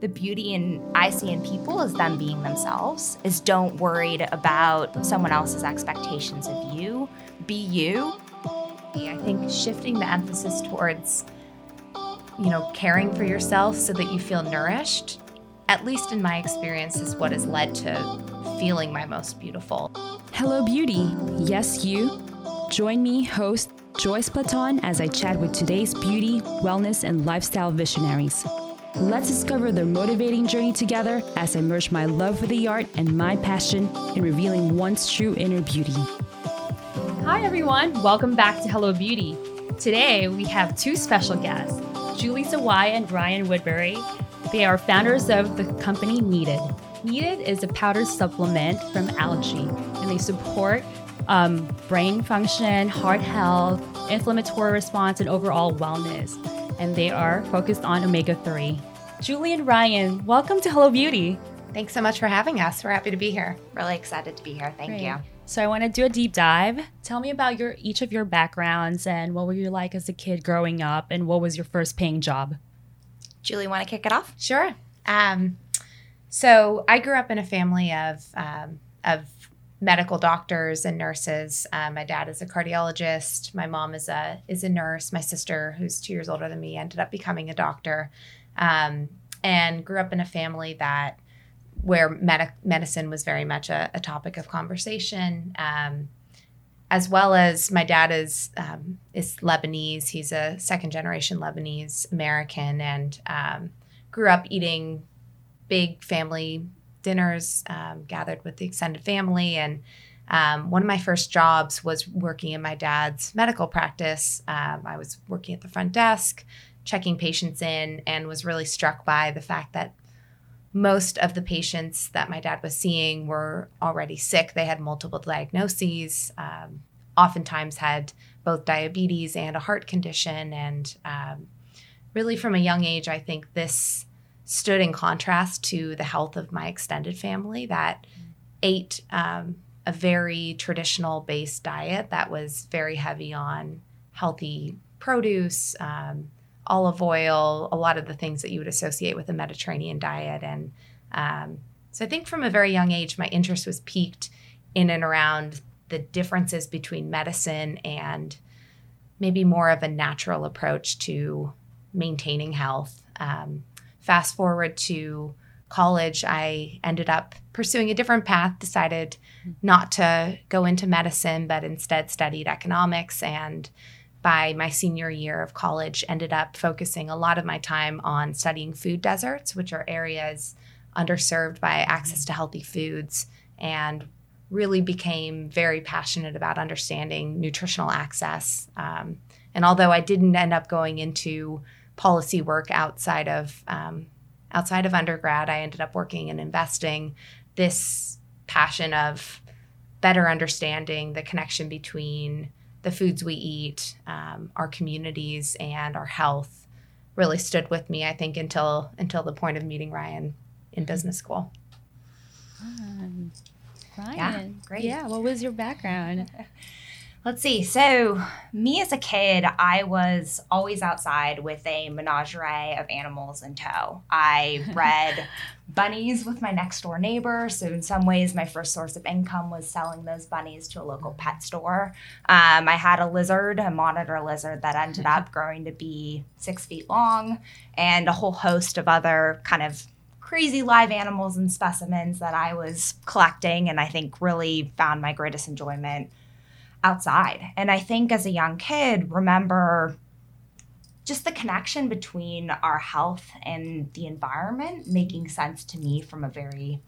the beauty in I see in people is them being themselves, is don't worried about someone else's expectations of you. Be you. I think shifting the emphasis towards, you know, caring for yourself so that you feel nourished, at least in my experience, is what has led to feeling my most beautiful. Hello, beauty. Yes, you. Join me, host Joyce Platon, as I chat with today's beauty, wellness, and lifestyle visionaries. Let's discover their motivating journey together as I merge my love for the art and my passion in revealing one's true inner beauty. Hi, everyone. Welcome back to Hello Beauty. Today, we have two special guests, Julie Sawaya and Brian Woodbury. They are founders of the company Needed. Needed is a powder supplement from algae, and they support um, brain function, heart health, inflammatory response, and overall wellness. And they are focused on omega 3. Julie and Ryan, welcome to Hello Beauty. Thanks so much for having us. We're happy to be here. Really excited to be here. Thank Great. you. So I want to do a deep dive. Tell me about your each of your backgrounds and what were you like as a kid growing up and what was your first paying job? Julie, want to kick it off? Sure. Um, so I grew up in a family of um, of medical doctors and nurses. Um, my dad is a cardiologist. My mom is a is a nurse. My sister, who's two years older than me, ended up becoming a doctor, um, and grew up in a family that where med- medicine was very much a, a topic of conversation. Um, as well as my dad is um, is Lebanese. He's a second generation Lebanese American, and um, grew up eating big family dinners, um, gathered with the extended family. And um, one of my first jobs was working in my dad's medical practice. Um, I was working at the front desk, checking patients in, and was really struck by the fact that most of the patients that my dad was seeing were already sick. They had multiple diagnoses, um, oftentimes had both diabetes and a heart condition. And um, really, from a young age, I think this stood in contrast to the health of my extended family that ate um, a very traditional based diet that was very heavy on healthy produce, um, olive oil, a lot of the things that you would associate with a Mediterranean diet. And um, so I think from a very young age, my interest was piqued in and around the differences between medicine and maybe more of a natural approach to maintaining health. Um, fast forward to college, I ended up pursuing a different path, decided not to go into medicine, but instead studied economics. And by my senior year of college, ended up focusing a lot of my time on studying food deserts, which are areas underserved by access to healthy foods, and really became very passionate about understanding nutritional access. Um, and although I didn't end up going into policy work outside of um, outside of undergrad, I ended up working and investing. This passion of better understanding the connection between the foods we eat, um, our communities, and our health really stood with me. I think until until the point of meeting Ryan in business school. Um, Ryan, Yeah, great. Yeah, what was your background? Let's see. So, me as a kid, I was always outside with a menagerie of animals in tow. I bred bunnies with my next door neighbor. So, in some ways, my first source of income was selling those bunnies to a local pet store. Um, I had a lizard, a monitor lizard, that ended up growing to be six feet long, and a whole host of other kind of crazy live animals and specimens that I was collecting, and I think really found my greatest enjoyment outside. And I think as a young kid, remember just the connection between our health and the environment making sense to me from a very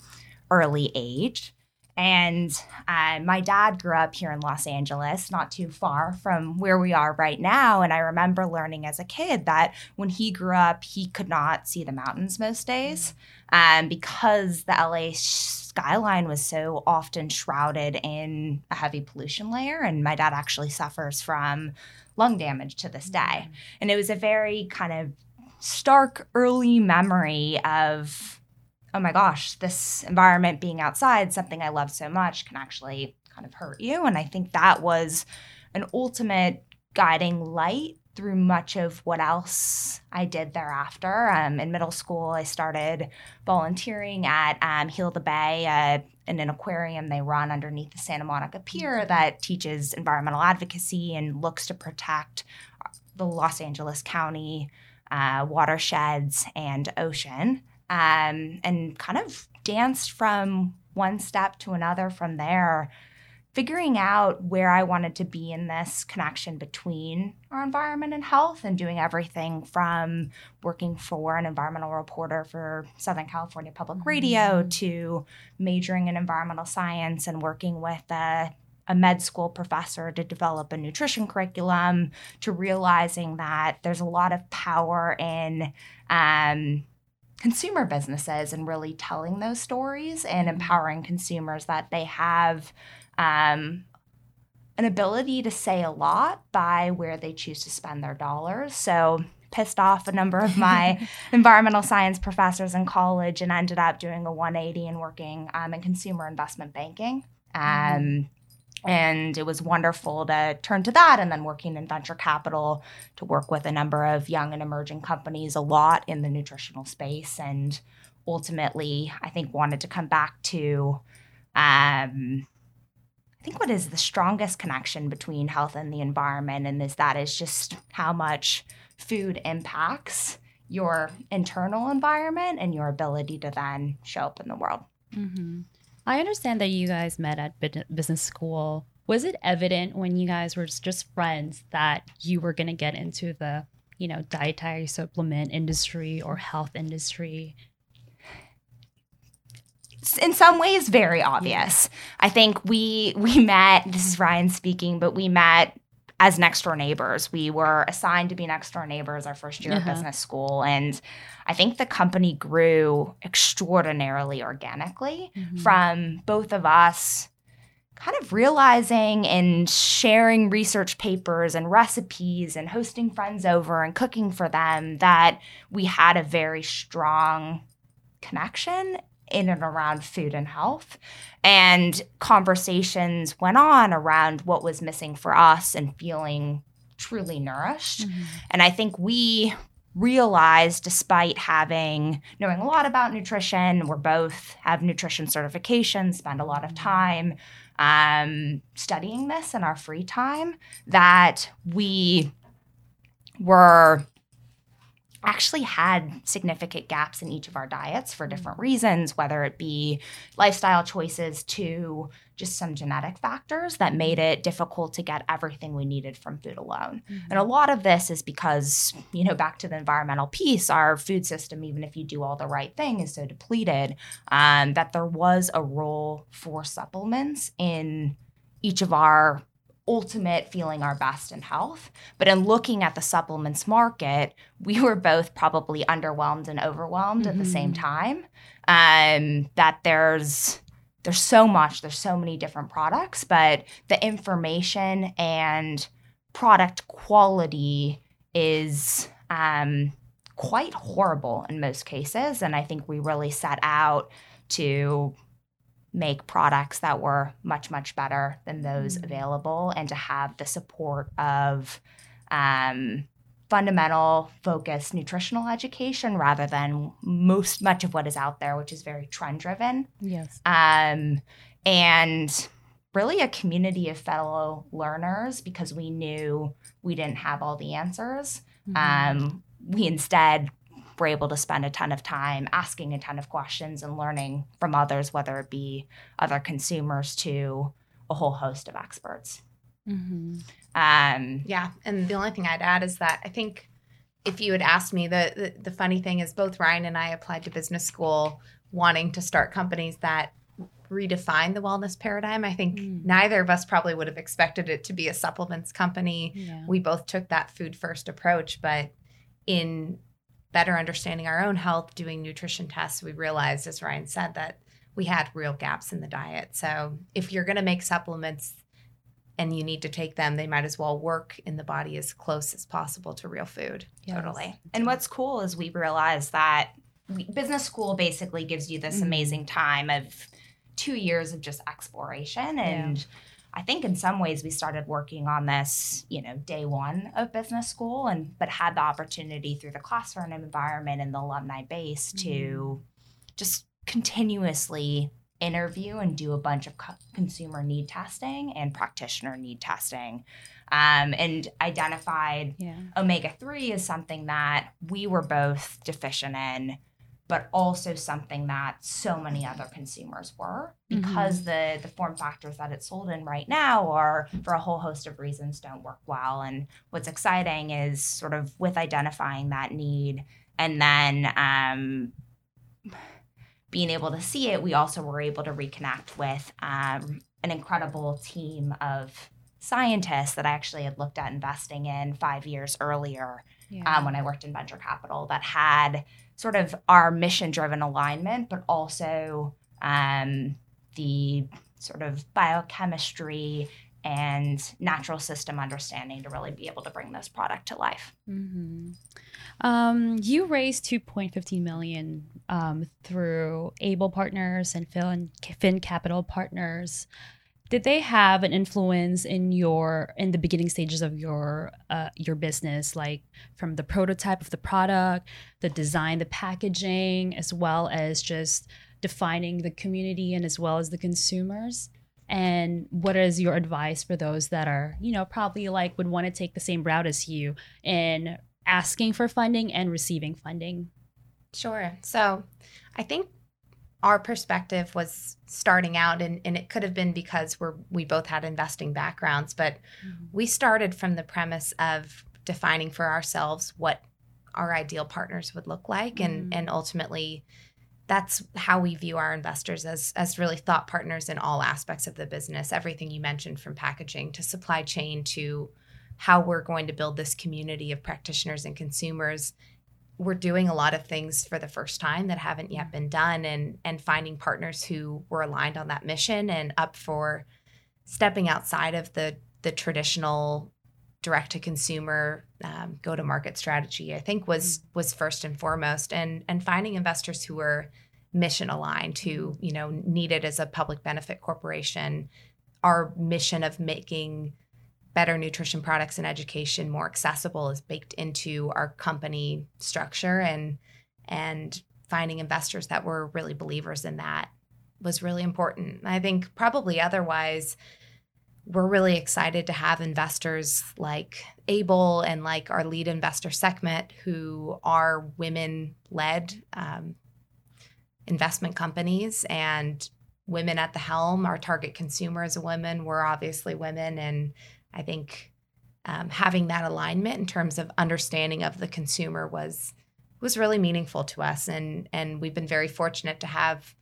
early age. And uh, my dad grew up here in Los Angeles, not too far from where we are right now. And I remember learning as a kid that when he grew up, he could not see the mountains most days um, because the LA skyline was so often shrouded in a heavy pollution layer. And my dad actually suffers from lung damage to this day. And it was a very kind of stark early memory of oh my gosh, this environment being outside, something I love so much, can actually kind of hurt you. And I think that was an ultimate guiding light through much of what else I did thereafter. Um, in middle school, I started volunteering at um, Heal the Bay, uh, in an aquarium they run underneath the Santa Monica Pier that teaches environmental advocacy and looks to protect the Los Angeles County uh, watersheds and ocean, um, and kind of danced from one step to another from there figuring out where I wanted to be in this connection between our environment and health and doing everything from working for an environmental reporter for Southern California Public Radio mm-hmm. to majoring in environmental science and working with a, a med school professor to develop a nutrition curriculum to realizing that there's a lot of power in um, consumer businesses and really telling those stories and mm-hmm. empowering consumers that they have um, an ability to say a lot by where they choose to spend their dollars. So, pissed off a number of my environmental science professors in college and ended up doing a 180 and working um, in consumer investment banking. Mm-hmm. Um, mm And it was wonderful to turn to that and then working in venture capital to work with a number of young and emerging companies a lot in the nutritional space. And ultimately, I think wanted to come back to um, I think what is the strongest connection between health and the environment, and is that is just how much food impacts your internal environment and your ability to then show up in the world. Mm-hmm. I understand that you guys met at business school. Was it evident when you guys were just friends that you were going to get into the, you know, dietary supplement industry or health industry? in some ways very obvious. I think we we met. This is Ryan speaking, but we met as next door neighbors. We were assigned to be next door neighbors our first year uh-huh. of business school, and I think the company grew extraordinarily organically mm-hmm. from both of us. Kind of realizing and sharing research papers and recipes and hosting friends over and cooking for them that we had a very strong connection in and around food and health. And conversations went on around what was missing for us and feeling truly nourished. Mm-hmm. And I think we realized despite having knowing a lot about nutrition we're both have nutrition certification spend a lot of mm-hmm. time um, studying this in our free time that we were actually had significant gaps in each of our diets for different reasons, whether it be lifestyle choices to just some genetic factors that made it difficult to get everything we needed from food alone. Mm-hmm. And a lot of this is because, you know, back to the environmental piece, our food system, even if you do all the right thing, is so depleted um, that there was a role for supplements in each of our ultimate feeling our best in health. But in looking at the supplements market, we were both probably underwhelmed and overwhelmed mm-hmm. at the same mm-hmm. time. Um, that there's there's so much, there's so many different products, but the information and product quality is um, quite horrible in most cases. And I think we really set out to make products that were much much better than those mm-hmm. available and to have the support of um, fundamental focused nutritional education rather than most much of what is out there which is very trend driven yes um, and really a community of fellow learners because we knew we didn't have all the answers mm-hmm. um, we instead we're able to spend a ton of time asking a ton of questions and learning from others, whether it be other consumers to a whole host of experts. Mm-hmm. Um, yeah, and the only thing I'd add is that I think if you had asked me, the, the the funny thing is both Ryan and I applied to business school wanting to start companies that redefine the wellness paradigm. I think mm. neither of us probably would have expected it to be a supplements company. Yeah. We both took that food first approach, but in better understanding our own health, doing nutrition tests, we realized, as Ryan said, that we had real gaps in the diet. So if you're going to make supplements and you need to take them, they might as well work in the body as close as possible to real food. Yes. Totally. And what's cool is we realized that we, business school basically gives you this mm-hmm. amazing time of two years of just exploration and. Yeah I think in some ways we started working on this, you know, day one of business school, and but had the opportunity through the classroom environment and the alumni base mm-hmm. to just continuously interview and do a bunch of co- consumer need testing and practitioner need testing. Um, and identified yeah. omega 3 as something that we were both deficient in but also something that so many other consumers were because mm-hmm. the the form factors that it's sold in right now are for a whole host of reasons don't work well and what's exciting is sort of with identifying that need and then um, being able to see it we also were able to reconnect with um, an incredible team of scientists that i actually had looked at investing in five years earlier yeah. um, when i worked in venture capital that had sort of our mission driven alignment, but also um, the sort of biochemistry and natural system understanding to really be able to bring this product to life. Mm-hmm. Um, you raised 2.15 million um, through Able Partners and Fin, Fin Capital Partners did they have an influence in your in the beginning stages of your uh, your business like from the prototype of the product the design the packaging as well as just defining the community and as well as the consumers? And what is your advice for those that are you know probably like would want to take the same route as you in asking for funding and receiving funding? Sure. So i think our perspective was starting out and, and it could have been because we're we both had investing backgrounds but mm-hmm. we started from the premise of defining for ourselves what our ideal partners would look like mm-hmm. and and ultimately that's how we view our investors as as really thought partners in all aspects of the business everything you mentioned from packaging to supply chain to how we're going to build this community of practitioners and consumers we're doing a lot of things for the first time that haven't yet been done and and finding partners who were aligned on that mission and up for stepping outside of the the traditional direct to consumer um, go to market strategy i think was mm. was first and foremost and and finding investors who were mission aligned who you know needed as a public benefit corporation our mission of making better nutrition products and education more accessible is baked into our company structure and and finding investors that were really believers in that was really important. I think probably otherwise we're really excited to have investors like Able and like our lead investor Sekhmet, who are women led um, investment companies and women at the helm. Our target consumer is a woman. We're obviously women, and I think um, having that alignment in terms of understanding of the consumer was was really meaningful to us, and and we've been very fortunate to have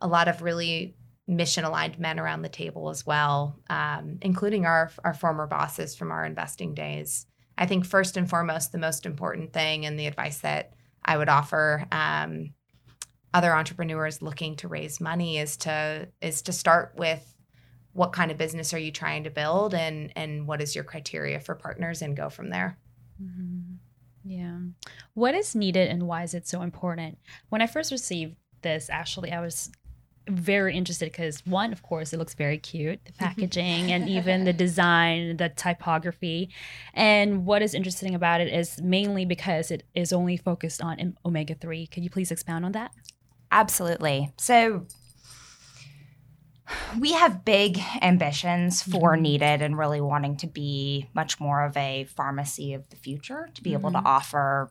a lot of really mission aligned men around the table as well, um, including our our former bosses from our investing days. I think first and foremost, the most important thing and the advice that I would offer um, other entrepreneurs looking to raise money is to is to start with what kind of business are you trying to build and and what is your criteria for partners and go from there. Mm-hmm. yeah. What is needed and why is it so important? When i first received this actually i was very interested because one of course it looks very cute the packaging and even the design the typography. And what is interesting about it is mainly because it is only focused on omega-3 could you please expound on that? Absolutely. So we have big ambitions for mm-hmm. needed and really wanting to be much more of a pharmacy of the future to be mm-hmm. able to mm-hmm. offer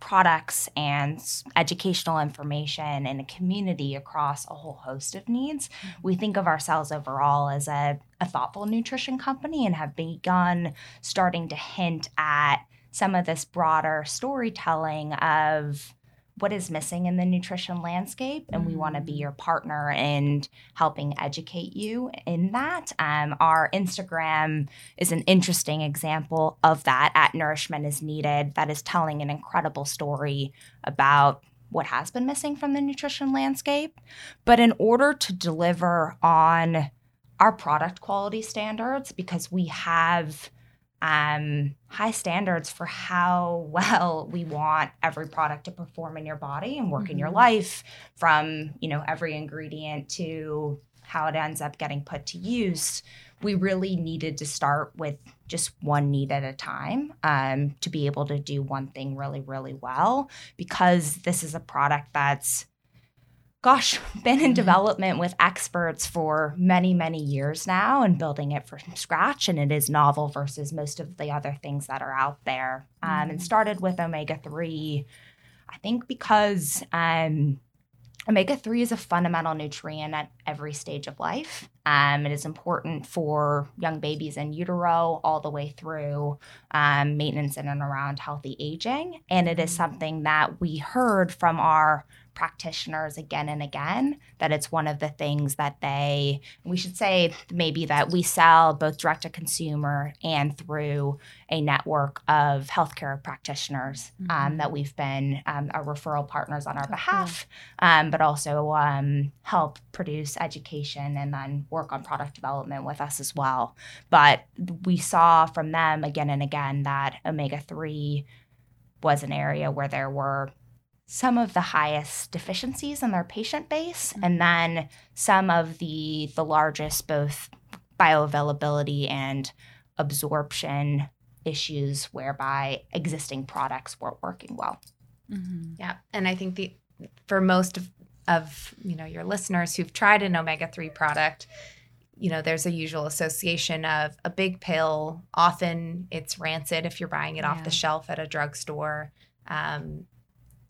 products and educational information in a community across a whole host of needs. We think of ourselves overall as a, a thoughtful nutrition company and have begun starting to hint at some of this broader storytelling of what is missing in the nutrition landscape and we want to be mm. your partner in helping educate you in that. Um, our instagram is an interesting example of that. At nourishment is needed that is telling an incredible story about what has been missing from the nutrition landscape. But in order to deliver on our product quality standards because we have um, high standards for how well we want every product to perform in your body and work mm-hmm. in your mm-hmm. life from you know every ingredient to how it ends up getting put to use, we really needed to start with just one need at a time um, to be able to do one thing really, really well because this is a product that's gosh, been in Mm-hmm. development with experts for many, many years now and building it from scratch. And it is novel versus most of the other things that are out there. Um, Mm-hmm. and started with omega 3, I think because um, omega 3 is a fundamental nutrient at every stage of life. Um, it is important for young babies in utero all the way through um, maintenance in and around healthy aging. And it is something that we heard from our practitioners again and again that it's one of the things that they we should say maybe that we sell both direct to consumer and through a network of healthcare practitioners um, that we've been um, our referral partners on our behalf um, but also um, help produce education and then work on product development with us as well. But we saw from them again and again that omega-3 was an area where there were some of the highest deficiencies in their patient base and then some of the the largest both bioavailability and absorption issues whereby existing products weren't working well Mm-hmm. Yeah, and I think the for most of, of you know your listeners who've tried an omega three product, you know there's a usual association of a big pill. Often it's rancid if you're buying it off the shelf at a drugstore. Um,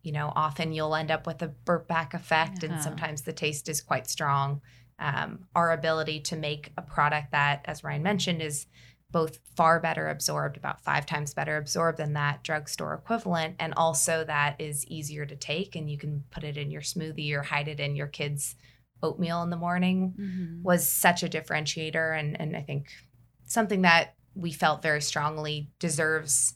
you know, often you'll end up with a burp back effect, and Uh-huh. sometimes the taste is quite strong. Um, our ability to make a product that, as Ryan mentioned, is both far better absorbed, about five times better absorbed than that drugstore equivalent, and also that is easier to take and you can put it in your smoothie or hide it in your kids' oatmeal in the morning Mm-hmm. was such a differentiator and, and I think something that we felt very strongly deserves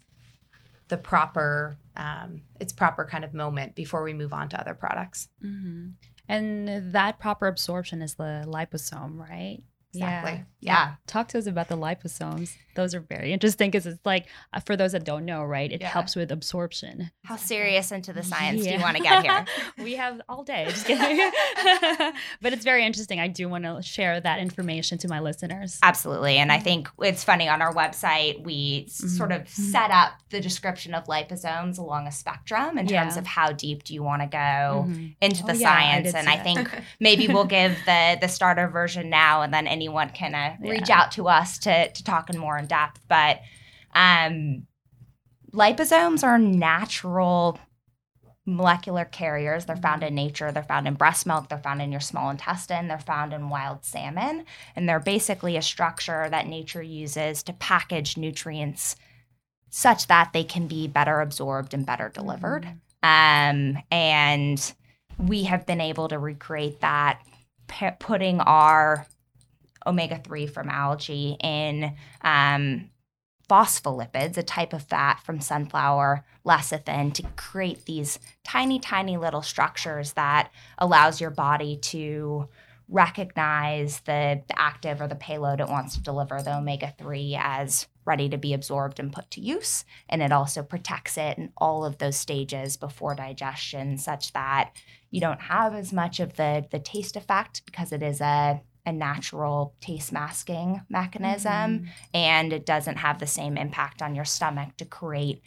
the proper um, its proper kind of moment before we move on to other products. Mm-hmm. And that proper absorption is the liposome, right? Exactly. yeah Talk to us about the liposomes. Those are very interesting because it's like, uh, for those that don't know, right? It Yeah. helps with absorption. how serious into the science do you want to get here we have all day. Just kidding. but it's very interesting. I do want to share that information to my listeners. Absolutely. And I think it's funny on our website, we Mhm. sort of set up the description of liposomes along a spectrum in terms Yeah. of how deep do you want to go Mhm. into the Oh, yeah, I science. and I think maybe we'll give the the starter version now and then anyone can uh, reach out to us to, to talk in more in depth. But um, liposomes are natural molecular carriers. They're found in nature. They're found in breast milk. They're found in your small intestine. They're found in wild salmon. And they're basically a structure that nature uses to package nutrients such that they can be better absorbed and better delivered. Um, and we have been able to recreate that, p- putting our omega 3 from algae in um, phospholipids, a type of fat from sunflower lecithin, to create these tiny, tiny little structures that allows your body to recognize the, active or the payload it wants to deliver the omega 3 as ready to be absorbed and put to use. And it also protects it in all of those stages before digestion, such that you don't have as much of the, the taste effect because it is a, a natural taste masking mechanism and it doesn't have the same impact on your stomach to create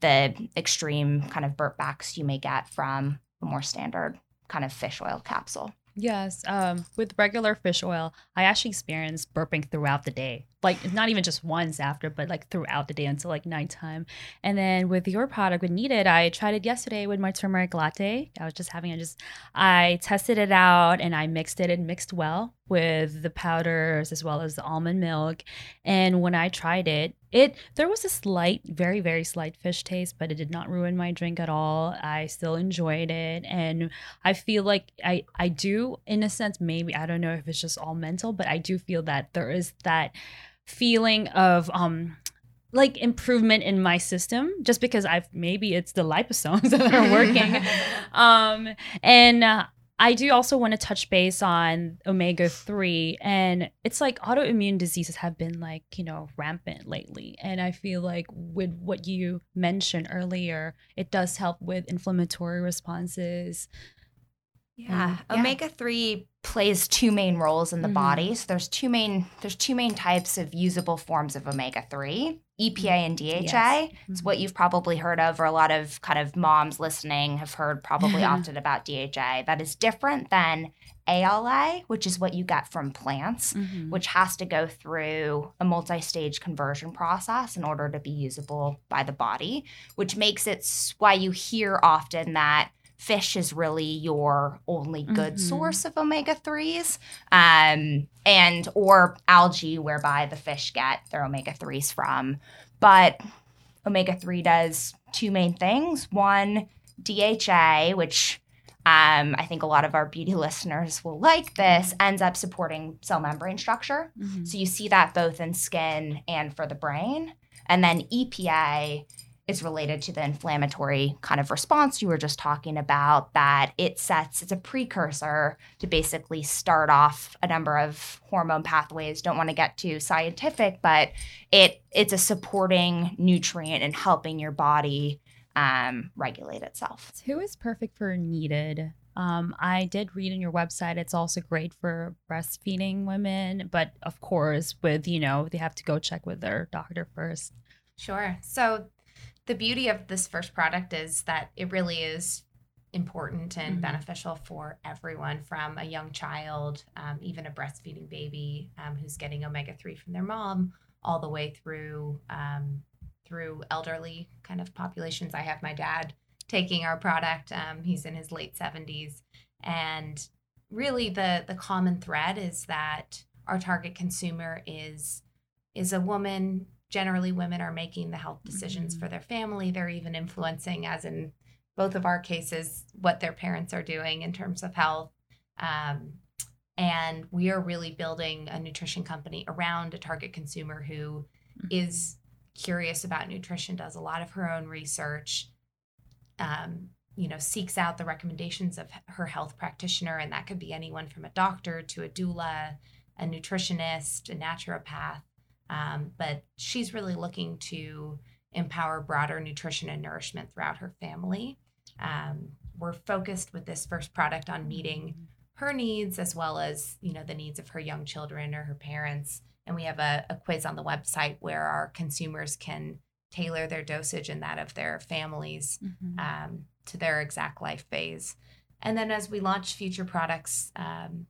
the extreme kind of burp backs you may get from a more standard kind of fish oil capsule. Yes. Um, with regular fish oil, I actually experience burping throughout the day. Like not even just once after, but like throughout the day until like nighttime. And then with your product, with Needed, I tried it yesterday with my turmeric latte. I was just having it just I tested it out and I mixed it. and mixed well with the powders as well as the almond milk. And when I tried it, it there was a slight, very, very slight fish taste, but it did not ruin my drink at all. I still enjoyed it. And I feel like I I do in a sense maybe I don't know if it's just all mental, but I do feel that there is that feeling of um like improvement in my system just because I've maybe it's the liposomes that are working. um and uh, I do also want to touch base on omega 3 and it's like autoimmune diseases have been like, you know, rampant lately and I feel like with what you mentioned earlier, it does help with inflammatory responses Yeah, yeah. omega three plays two main roles in the Mhm. body. So there's two main there's two main types of usable forms of omega three: EPA and DHA. It's what you've probably heard of, or a lot of kind of moms listening have heard probably often about DHA. That is different than ALA, which is what you get from plants, Mhm. which has to go through a multi-stage conversion process in order to be usable by the body, which makes it why you hear often that fish is really your only good Mhm. source of omega 3s um, and or algae whereby the fish get their omega 3s from but omega 3 does two main things one dha which um, i think a lot of our beauty listeners will like this ends up supporting cell membrane structure Mhm. so you see that both in skin and for the brain. And then EPA is related to the inflammatory kind of response you were just talking about, that it sets, it's a precursor to basically start off a number of hormone pathways. Don't want to get too scientific, but it it's a supporting nutrient and helping your body um, regulate itself. Who is perfect for needed? Um, I did read on your website it's also great for breastfeeding women, but of course, with you know, they have to go check with their doctor first. Sure. So the beauty of this first product is that it really is important and Mhm. beneficial for everyone from a young child, um, even a breastfeeding baby um, who's getting omega 3 from their mom, all the way through um, through elderly kind of populations. I have my dad taking our product. Um, he's in his late 70s. And really the the common thread is that our target consumer is is a woman generally women are making the health decisions Mhm. for their family. They're even influencing as in both of our cases what their parents are doing in terms of health. Um, and we are really building a nutrition company around a target consumer who is curious about nutrition does a lot of her own research um, you know seeks out the recommendations of her health practitioner. And that could be anyone from a doctor to a doula a nutritionist a naturopath um, but she's really looking to empower broader nutrition and nourishment throughout her family um, we're focused with this first product on meeting her needs as well as you know the needs of her young children or her parents and we have a, a quiz on the website where our consumers can tailor their dosage and that of their families Mhm. um, to their exact life phase. And then as we launch future products, um,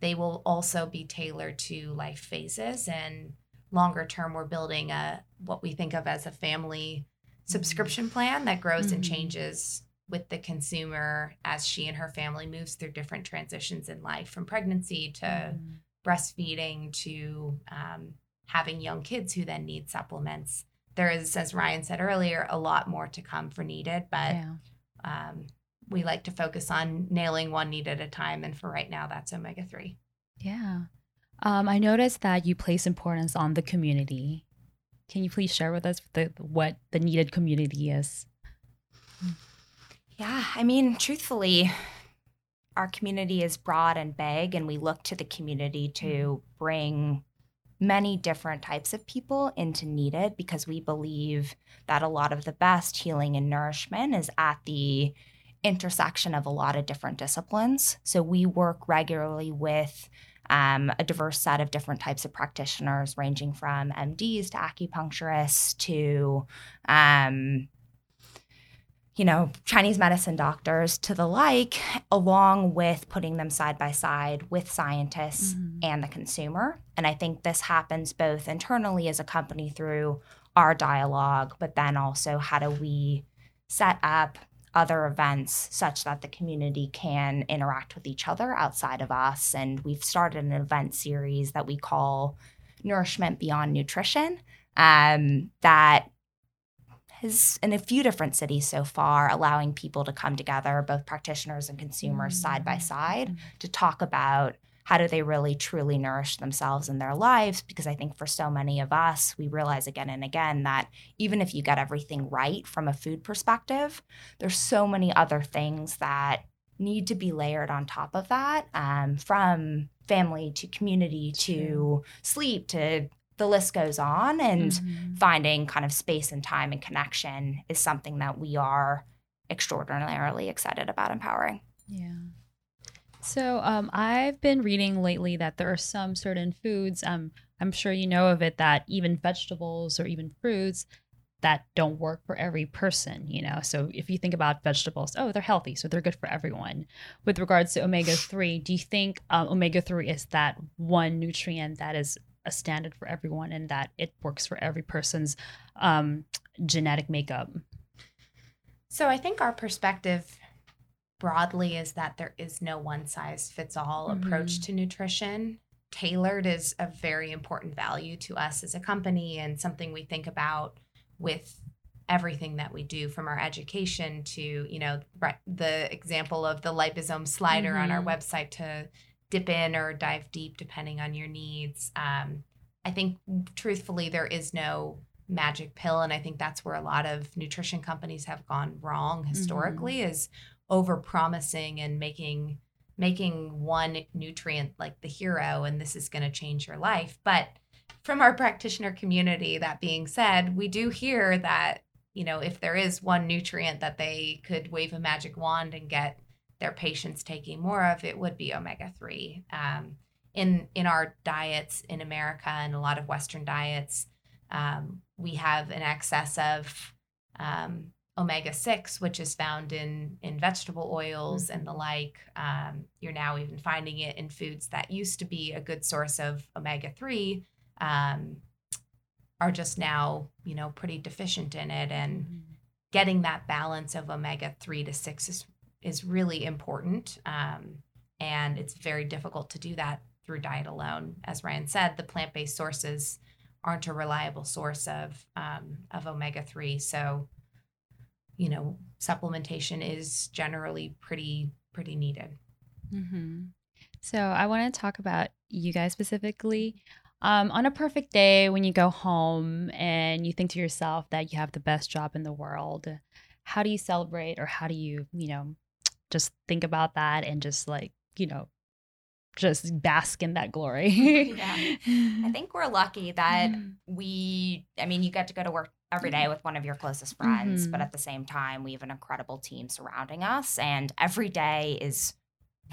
they will also be tailored to life phases. And longer term, we're building a what we think of as a family subscription plan that grows and Mhm. changes with the consumer as she and her family moves through different transitions in life, from pregnancy to Mhm. breastfeeding to um, having young kids who then need supplements. There is, as Ryan said earlier, a lot more to come for needed, but yeah. um, we like to focus on nailing one need at a time. And for right now, that's omega 3. Yeah. Um, I noticed that you place importance on the community. Can you please share with us the what the needed community is? Yeah, I mean, truthfully, our community is broad and big, and we look to the community to bring many different types of people into needed because we believe that a lot of the best healing and nourishment is at the intersection of a lot of different disciplines. So we work regularly with um, a diverse set of different types of practitioners, ranging from MDs to acupuncturists to um, you know, Chinese medicine doctors to the like, along with putting them side by side with scientists Mhm. and the consumer. And I think this happens both internally as a company through our dialogue, but then also how do we set up other events such that the community can interact with each other outside of us. And we've started an event series that we call Nourishment Beyond Nutrition um, that has in a few different cities so far, allowing people to come together, both practitioners and consumers, side by side, to talk about how do they really truly nourish themselves in their lives. Because I think for so many of us, we realize again and again that even if you get everything right from a food perspective, there's so many other things that need to be layered on top of that um, from family to community to sleep to the list goes on and Mhm. finding kind of space and time and connection is something that we are extraordinarily excited about empowering. Yeah. So um, I've been reading lately that there are some certain foods. Um, I'm sure you know of it that even vegetables or even fruits that don't work for every person. You know, so if you think about vegetables, oh, they're healthy, so they're good for everyone. With regards to omega three, do you think um, omega three is that one nutrient that is a standard for everyone and that it works for every person's um, genetic makeup? So I think our perspective broadly is that there is no one size fits all Mhm. approach to nutrition. Tailored is a very important value to us as a company and something we think about with everything that we do from our education to, you know, the example of the liposome slider on our Mhm. website to dip in or dive deep depending on your needs. Um, I think truthfully there is no magic pill and I think that's where a lot of nutrition companies have gone wrong historically is over promising and making making one nutrient like the hero and this is going to change your life. But from our practitioner community, that being said, we do hear that, you know, if there is one nutrient that they could wave a magic wand and get their patients taking more of, it would be omega 3. Um, in, in our diets in America and a lot of Western diets, um, we have an excess of um, omega 6, which is found in, in vegetable oils and the like. Um, you're now even finding it in foods that used to be a good source of omega 3 um, are just now, you know, pretty deficient in it. And getting that balance of omega 3 to 6 is, is really important. Um, and it's very difficult to do that through diet alone. As Ryan said, the plant based sources aren't a reliable source of um, of omega three. So, you know, supplementation is generally pretty pretty needed. hmm So I want to talk about you guys specifically. Um, on a perfect day, when you go home and you think to yourself that you have the best job in the world, how do you celebrate, or how do you, you know, just think about that and just like, you know, just bask in that glory? Yeah. I think we're lucky that we, I mean, you get to go to work every day with one of your closest friends, but Mhm. at the same time, we have an incredible team surrounding us, and every day is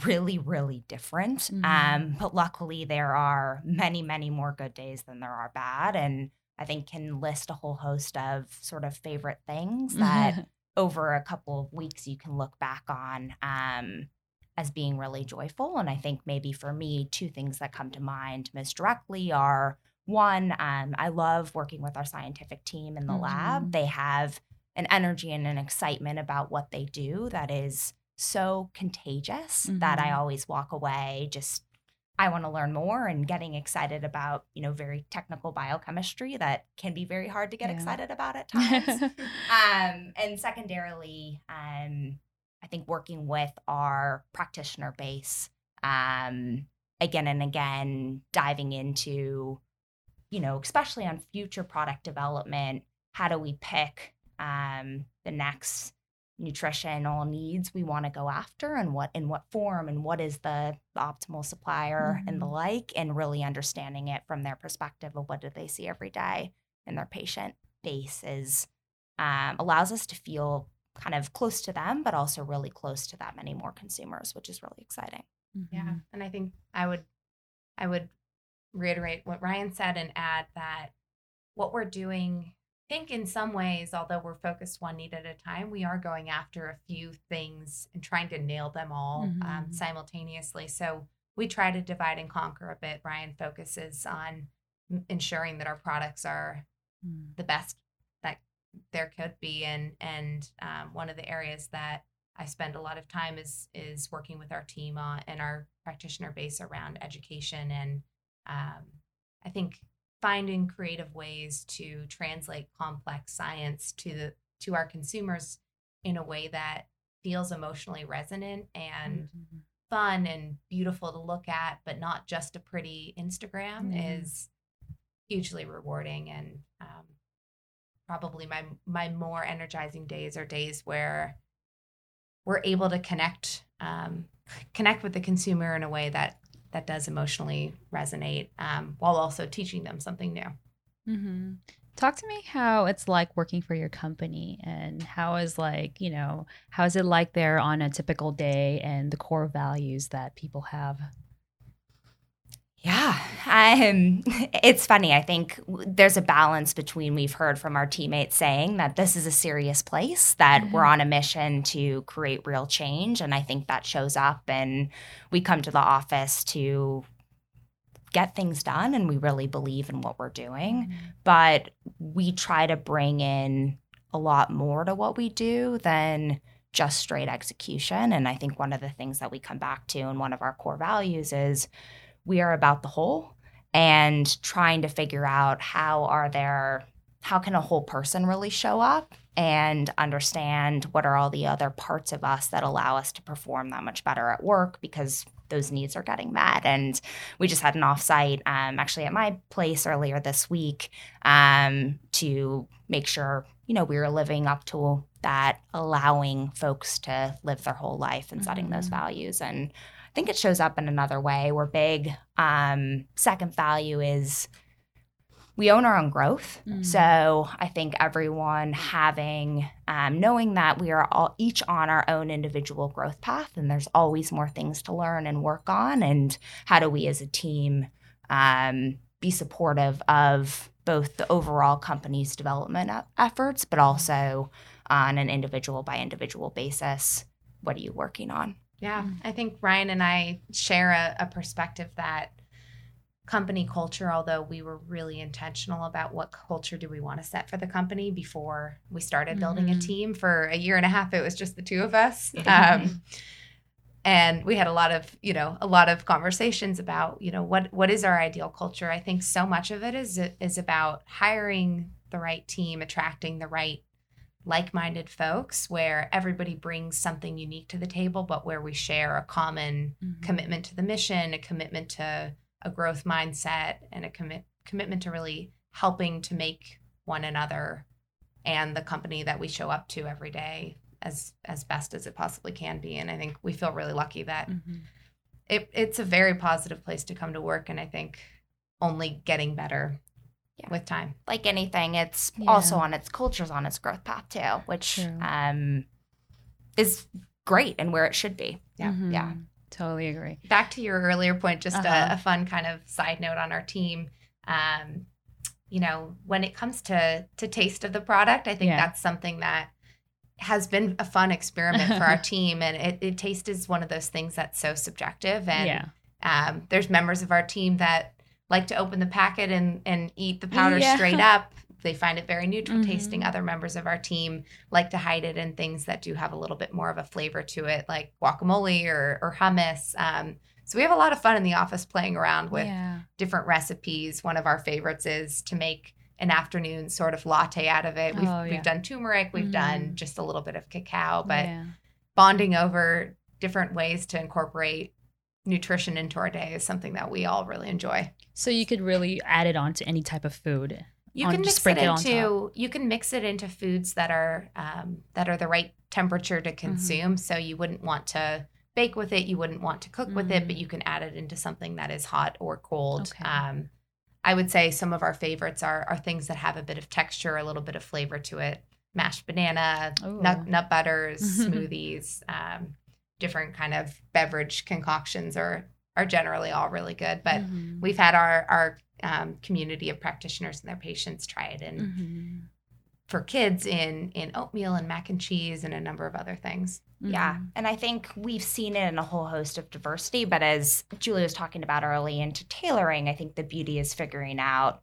really, really different. Mhm. Um, but luckily, there are many, many more good days than there are bad, and I think can list a whole host of sort of favorite things that over a couple of weeks you can look back on um, as being really joyful. And I think maybe for me, two things that come to mind most directly are one, um, I love working with our scientific team in the Mhm. lab. They have an energy and an excitement about what they do that is so contagious that I Mhm. always walk away just I want to learn more and getting excited about, you know, very technical biochemistry that can be very hard to get Yeah. excited about at times. um, and secondarily, um, I think working with our practitioner base, um, again and again, diving into, you know, especially on future product development, how do we pick um, the next nutritional needs we want to go after and what in what form and what is the optimal supplier and the Mhm. like and really understanding it from their perspective of what do they see every day in their patient base is um, allows us to feel kind of close to them but also really close to that many more consumers which is really exciting Yeah. Mhm. And I think I would I would reiterate what Ryan said and add that what we're doing I think in some ways, although we're focused one need at a time, we are going after a few things and trying to nail them all um, Mhm. simultaneously. So we try to divide and conquer a bit. Ryan focuses on ensuring that our products are Mm. the best that there could be and and um, one of the areas that I spend a lot of time is is working with our team on and our practitioner base around education and um, I think finding creative ways to translate complex science to the to our consumers in a way that feels emotionally resonant and Mhm. fun and beautiful to look at, but not just a pretty Instagram, Yeah. is hugely rewarding. And um, probably my my more energizing days are days where we're able to connect um, connect with the consumer in a way that that does emotionally resonate, um, while also teaching them something new. hmm Talk to me how it's like working for your company and how is like, you know, how is it like there on a typical day and the core values that people have? Yeah, um, it's funny. I think there's a balance between we've heard from our teammates saying that this is a serious place, that mm-hmm. we're on a mission to create real change. And I think that shows up, and we come to the office to get things done and we really believe in what we're doing. Mm-hmm. But we try to bring in a lot more to what we do than just straight execution. And I think one of the things that we come back to and one of our core values is we are about the whole and trying to figure out how are there how can a whole person really show up and understand what are all the other parts of us that allow us to perform that much better at work because those needs are getting met. And we just had an offsite um, actually at my place earlier this week um, to make sure you know we were living up to that, allowing folks to live their whole life and setting mm-hmm. those values. And I think it shows up in another way. We're big. Um, second value is we own our own growth. Mm. So I think everyone having, um, knowing that we are all each on our own individual growth path, and there's always more things to learn and work on. And how do we as a team um, be supportive of both the overall company's development efforts, but also on an individual by individual basis? What are you working on? Yeah, I think Ryan and I share a, a perspective that company culture although we were really intentional about what culture do we want to set for the company before we started mm-hmm. building a mm-hmm. team for a year and a half it was just the two of us um, and we had a lot of you know a lot of conversations about you know what what is our ideal culture i think so much of it is is about hiring the right team attracting the right like-minded folks where everybody brings something unique to the table but where we share a common mm-hmm. commitment to the mission a commitment to a growth mindset and a commit commitment to really helping to make one another and the company that we show up to every day as as best as it possibly can be and i think we feel really lucky that mm-hmm. it, it's a very positive place to come to work and i think only getting better yeah. with time like anything it's yeah. also on its culture's on its growth path too which um is great and where it should be yeah mm-hmm. yeah Totally agree. Back to your earlier point, just uh-huh. a, a, fun kind of side note on our team. Um, you know, when it comes to to taste of the product, I think yeah. that's something that has been a fun experiment for our team. And it, it, taste is one of those things that's so subjective. And yeah. um, there's members of our team that like to open the packet and and eat the powder yeah. straight up they find it very neutral mm-hmm. tasting. Other members of our team like to hide it in things that do have a little bit more of a flavor to it, like guacamole or, or hummus. Um, so we have a lot of fun in the office playing around with yeah. different recipes. One of our favorites is to make an afternoon sort of latte out of it. We've, oh, yeah. we've done turmeric, we've mm-hmm. done just a little bit of cacao, but yeah. bonding over different ways to incorporate nutrition into our day is something that we all really enjoy. So you could really add it on to any type of food. You can mix it into you can mix it into foods that are um, that are the right temperature to mm-hmm. consume. Mm-hmm. So you wouldn't want to bake with it, you wouldn't want to cook mm-hmm. with it, but mm. you can add it into something that is hot or cold. Okay. Um, I would say some of our favorites are are things that have a bit of texture, a little bit of flavor to it. Mashed banana, nut, nut butters, smoothies, um, different kind of beverage concoctions are are generally all really good. But mm-hmm. we've had our our um, community of practitioners and their patients try it in mm-hmm. for kids in in oatmeal and mac and cheese and a number of other things. Mm-hmm. Yeah, and I think we've seen it in a whole host of diversity. But as Julie was talking about early into tailoring, I think the beauty is figuring out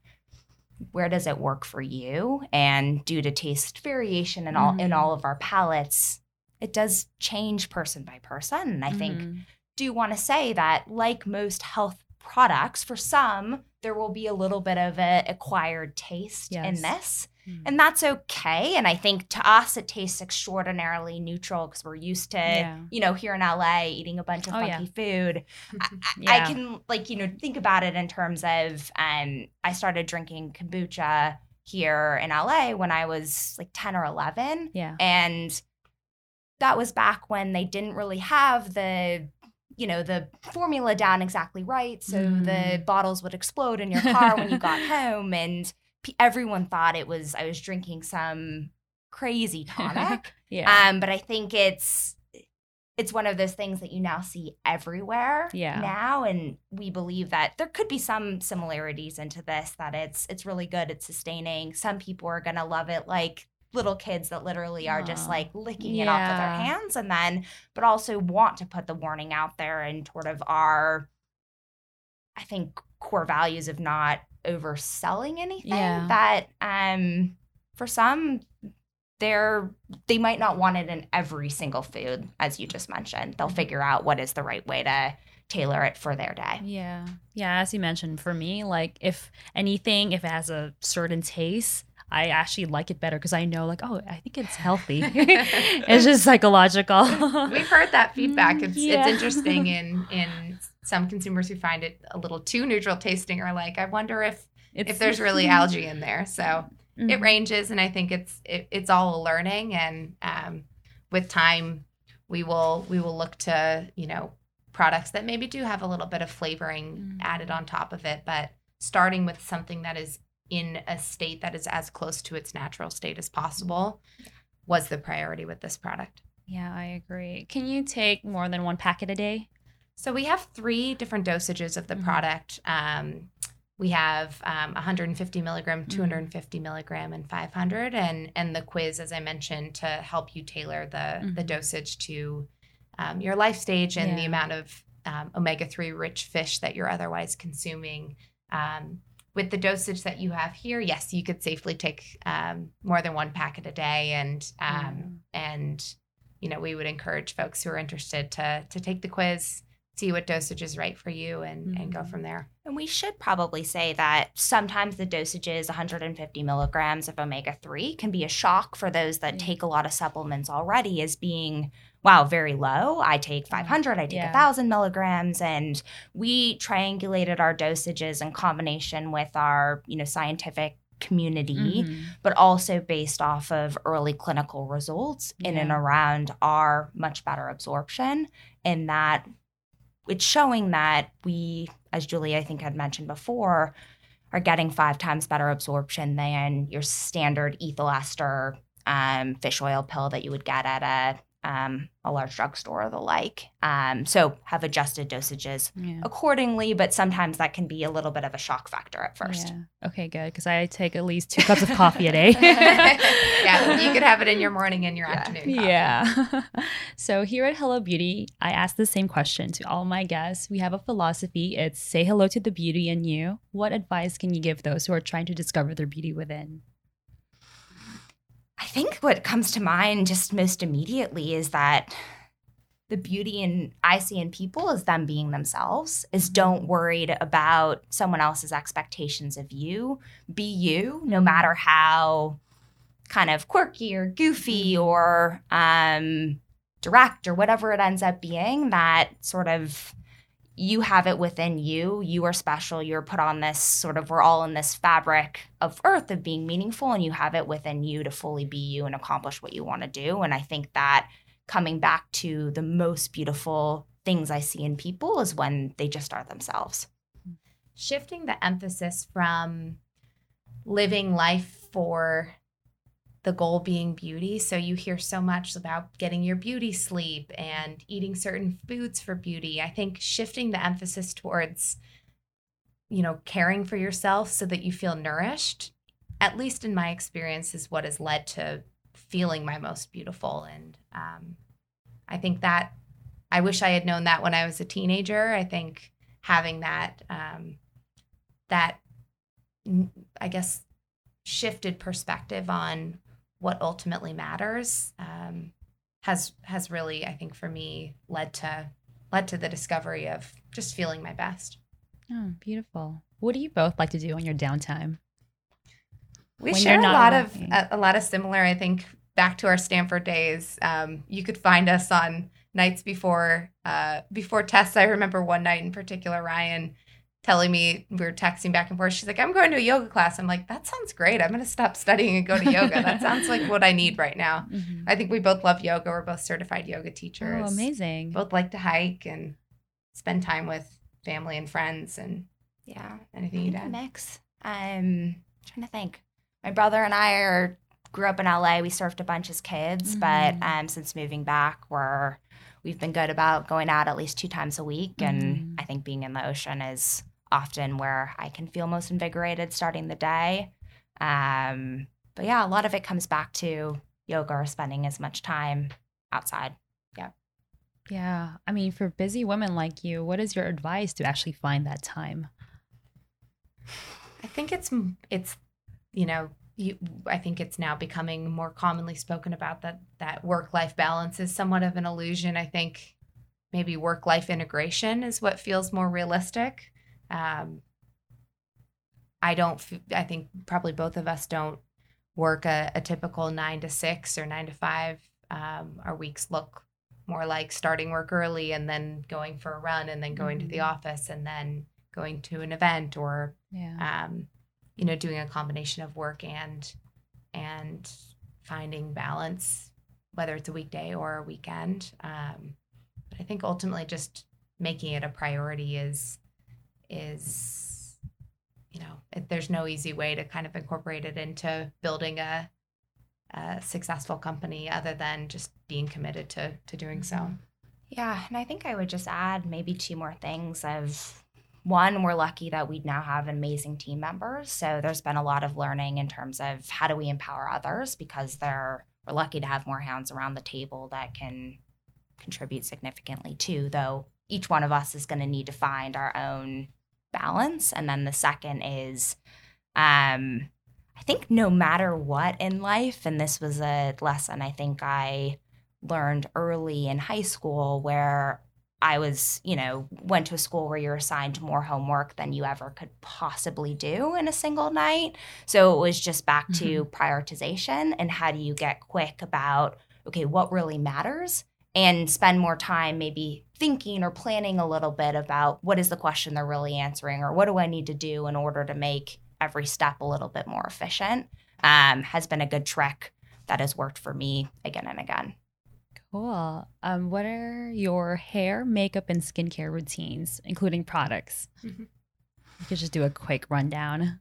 where does it work for you and due to taste variation in all mm-hmm. in all of our palates it does change person by person and i think mm-hmm. do want to say that like most health products for some there will be a little bit of an acquired taste yes. in this. Mm. And that's okay. And I think to us, it tastes extraordinarily neutral because we're used to, yeah. you know, here in LA eating a bunch of oh, funky yeah. food. I, yeah. I, can, like, you know, think about it in terms of um, I started drinking kombucha here in LA when I was like 10 or 11. Yeah. And that was back when they didn't really have the you know the formula down exactly right so mm. the bottles would explode in your car when you got home and p- everyone thought it was I was drinking some crazy tonic. Yeah. Um, but I think it's it's one of those things that you now see everywhere Yeah. now and we believe that there could be some similarities into this that it's it's really good it's sustaining some people are going to love it like little kids that literally are just like licking it off with their hands and then but also want to put the warning out there and sort of our i think core values of not overselling anything Yeah. that um for some they're they might not want it in every single food as you just mentioned they'll Mm-hmm. figure out what is the right way to tailor it for their day Yeah. Yeah. As you mentioned, for me, like if anything, if it has a certain taste, I actually like it better because I know, like, oh, I think it's healthy. it's just psychological. We've heard that feedback. It's Yeah. it's interesting in in some consumers who find it a little too neutral tasting are like, I wonder if It's, if there's really algae in there. So it Mhm. ranges, and I think it's it, it's all a learning, and um, with time, we will we will look to you know products that maybe do have a little bit of flavoring Mhm. added on top of it, but starting with something that is in a state that is as close to its natural state as possible was the priority with this product. Yeah, I agree. Can you take more than one packet a day? So we have three different dosages of the Mhm. product. Um, we have um, 150 milligram, Mhm. 250 milligram, and 500, and and the quiz, as I mentioned, to help you tailor the the Mhm. dosage to um, your life stage and the amount of um, omega 3 rich fish that you're otherwise consuming. With the dosage that you have here, yes, you could safely take um, more than one packet a day, and um, and you know we would encourage folks who are interested to to take the quiz, see what dosage is right for you, and and go Mhm. from there. And we should probably say that sometimes the dosages, 150 milligrams of omega 3, can be a shock for those that take a lot of supplements already as being, wow, very low. I take 500, I take Yeah. 1,000 milligrams. And we triangulated our dosages in combination with our, you know, scientific community, Mhm. but also based off of early clinical results in and around our much better absorption and that it's showing that we, as Julie I think had mentioned before, are getting five times better absorption than your standard ethyl ester um, fish oil pill that you would get at a um, a large drugstore or the like. Um, so have adjusted dosages Yeah. accordingly, but sometimes that can be a little bit of a shock factor at first. Yeah. Okay, good. Because I take at least two cups of coffee a day. yeah, you could have it in your morning and your Yeah. afternoon. coffee. Yeah. so here at Hello Beauty, I ask the same question to all my guests. We have a philosophy. It's say hello to the beauty in you. What advice can you give those who are trying to discover their beauty within? I think what comes to mind just most immediately is that the beauty in I see in people is them being themselves, is don't worried about someone else's expectations of you. Be you, no matter how kind of quirky or goofy or um, direct or whatever it ends up being, that sort of you have it within you. You are special. You're put on this sort of, we're all in this fabric of earth of being meaningful, and you have it within you to fully be you and accomplish what you want to do. And I think that coming back to the most beautiful things I see in people is when they just are themselves. shifting the emphasis from living life for the goal being beauty. So you hear so much about getting your beauty sleep and eating certain foods for beauty. I think shifting the emphasis towards you know, caring for yourself so that you feel nourished, at least in my experience, is what has led to feeling my most beautiful. And um, I think that I wish I had known that when I was a teenager. I think having that um, that I guess shifted perspective on what ultimately matters um, has has really I think for me led to led to the discovery of just feeling my best. Oh, beautiful. What do you both like to do on your downtime? We When share a lot of a, a lot of similar. I think back to our Stanford days. Um, you could find us on nights before uh, before tests. I remember one night in particular, Ryan telling me we were texting back and forth. She's like, "I'm going to a yoga class." I'm like, "That sounds great. I'm going to stop studying and go to yoga. that sounds like what I need right now." I think we both love yoga. We're both certified yoga teachers. Oh, amazing. Both like to hike and spend time with family and friends and Yeah. anything you did. mix. Um, trying to think. My brother and I are grew up in LA. We surfed a bunch as kids, but um, since moving back, we're we've been good about going out at least two times a week, and I think being in the ocean is often where I can feel most invigorated starting the day. Um, but yeah, a lot of it comes back to yoga or spending as much time outside. Yeah. Yeah. I mean, for busy women like you, what is your advice to actually find that time? I think it's it's you know you, I think it's now becoming more commonly spoken about that that work life balance is somewhat of an illusion. I think maybe work life integration is what feels more realistic. Um, I don't. I think probably both of us don't work a, a typical nine to six or nine to five. Um, our weeks look more like starting work early and then going for a run and then going to the office and then going to an event or Yeah. um, you know, doing a combination of work and and finding balance, whether it's a weekday or a weekend. Um, but I think ultimately just making it a priority is is you know, there's no easy way to kind of incorporate it into building a, a successful company other than just being committed to to doing so. Mm-hmm. Yeah, and I think I would just add maybe two more things of one, we're lucky that we now have amazing team members. So there's been a lot of learning in terms of how do we empower others because they're we're lucky to have more hands around the table that can contribute significantly too, though each one of us is going to need to find our own balance. And then the second is um I think no matter what in life, and this was a lesson I think I learned early in high school where I was, you know, went to a school where you're assigned more homework than you ever could possibly do in a single night. So it was just back to prioritization and how do you get quick about, okay, what really matters and spend more time maybe thinking or planning a little bit about what is the question they're really answering or what do I need to do in order to make every step a little bit more efficient um, has been a good trick that has worked for me again and again. Cool. Um, what are your hair, makeup, and skincare routines, including products? Mhm. You could just do a quick rundown.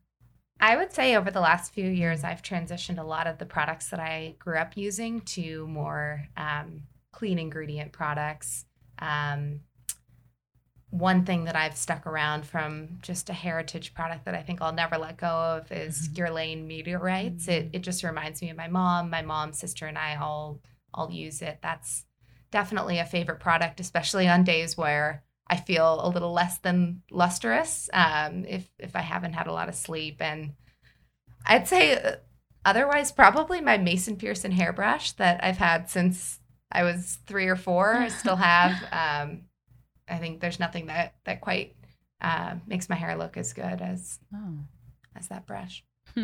I would say over the last few years, I've transitioned a lot of the products that I grew up using to more um, clean ingredient products. Um, one thing that I've stuck around from just a heritage product that I think I'll never let go of is Guerlain Meteorites. It, it just reminds me of my mom. My mom, sister, and I all all use it. That's definitely a favorite product, especially on days where I feel a little less than lustrous um, if if I haven't had a lot of sleep. And I'd say uh, otherwise, probably my Mason Pearson hairbrush that I've had since I was three or four. I still have. Um, I think there's nothing that that quite uh, makes my hair look as good as Oh. as that brush.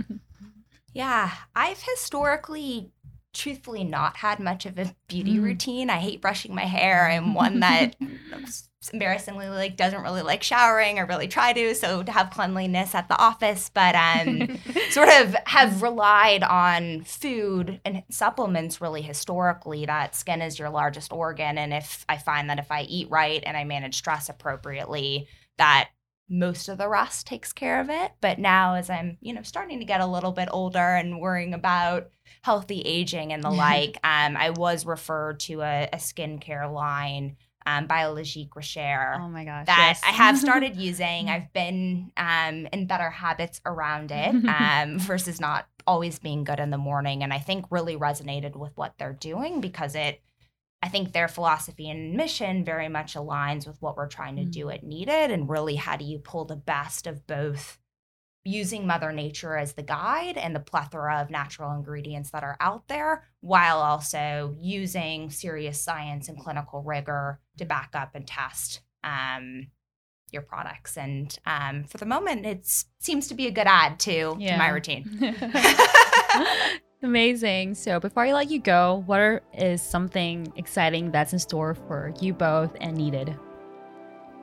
Yeah, I've historically, truthfully, not had much of a beauty Mm. routine. I hate brushing my hair. I'm one that embarrassingly like doesn't really like showering or really try to. So to have cleanliness at the office, but um, sort of have relied on food and supplements really historically. That skin is your largest organ, and if I find that if I eat right and I manage stress appropriately, that most of the rest takes care of it. But now, as I'm, you know, starting to get a little bit older and worrying about healthy aging and the like, um, I was referred to a, a skincare line um, by Lagique Rocher Oh my gosh. that yes. I have started using. I've been um, in better habits around it um, versus not always being good in the morning. And I think really resonated with what they're doing because it, I think their philosophy and mission very much aligns with what we're trying to Mm. do at Needed. And really, how do you pull the best of both using Mother Nature as the guide and the plethora of natural ingredients that are out there, while also using serious science and clinical rigor to back up and test um, your products. And um, for the moment, it seems to be a good add to, to my routine. Amazing. So before I let you go, what are, is something exciting that's in store for you both and needed?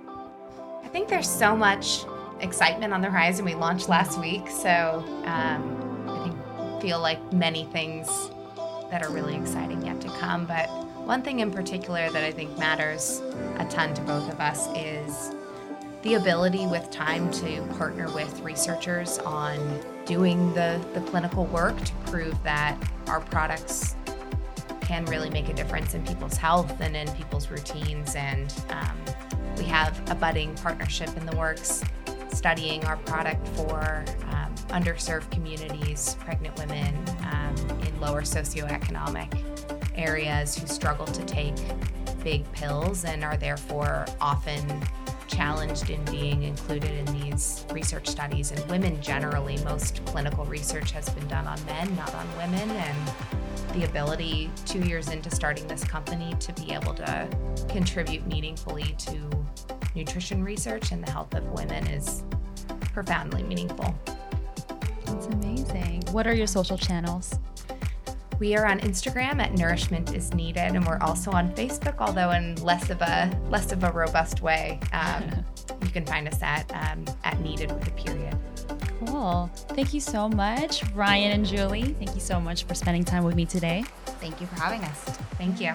I think there's so much excitement on the horizon. We launched last week, so um, I think feel like many things that are really exciting yet to come. But one thing in particular that I think matters a ton to both of us is the ability with time to partner with researchers on doing the, the clinical work to prove that our products can really make a difference in people's health and in people's routines. And um, we have a budding partnership in the works studying our product for um, underserved communities, pregnant women um, in lower socioeconomic areas who struggle to take big pills and are therefore often challenged in being included in these research studies. And women generally, most clinical research has been done on men, not on women. And the ability, two years into starting this company, to be able to contribute meaningfully to nutrition research and the health of women is profoundly meaningful. That's amazing. What are your social channels? We are on Instagram at Nourishment is Needed, and we're also on Facebook, although in less of a less of a robust way. Um, you can find us at um, at Needed with a period. Cool. Thank you so much, Ryan and Julie. Thank you so much for spending time with me today. Thank you for having us. Thank you.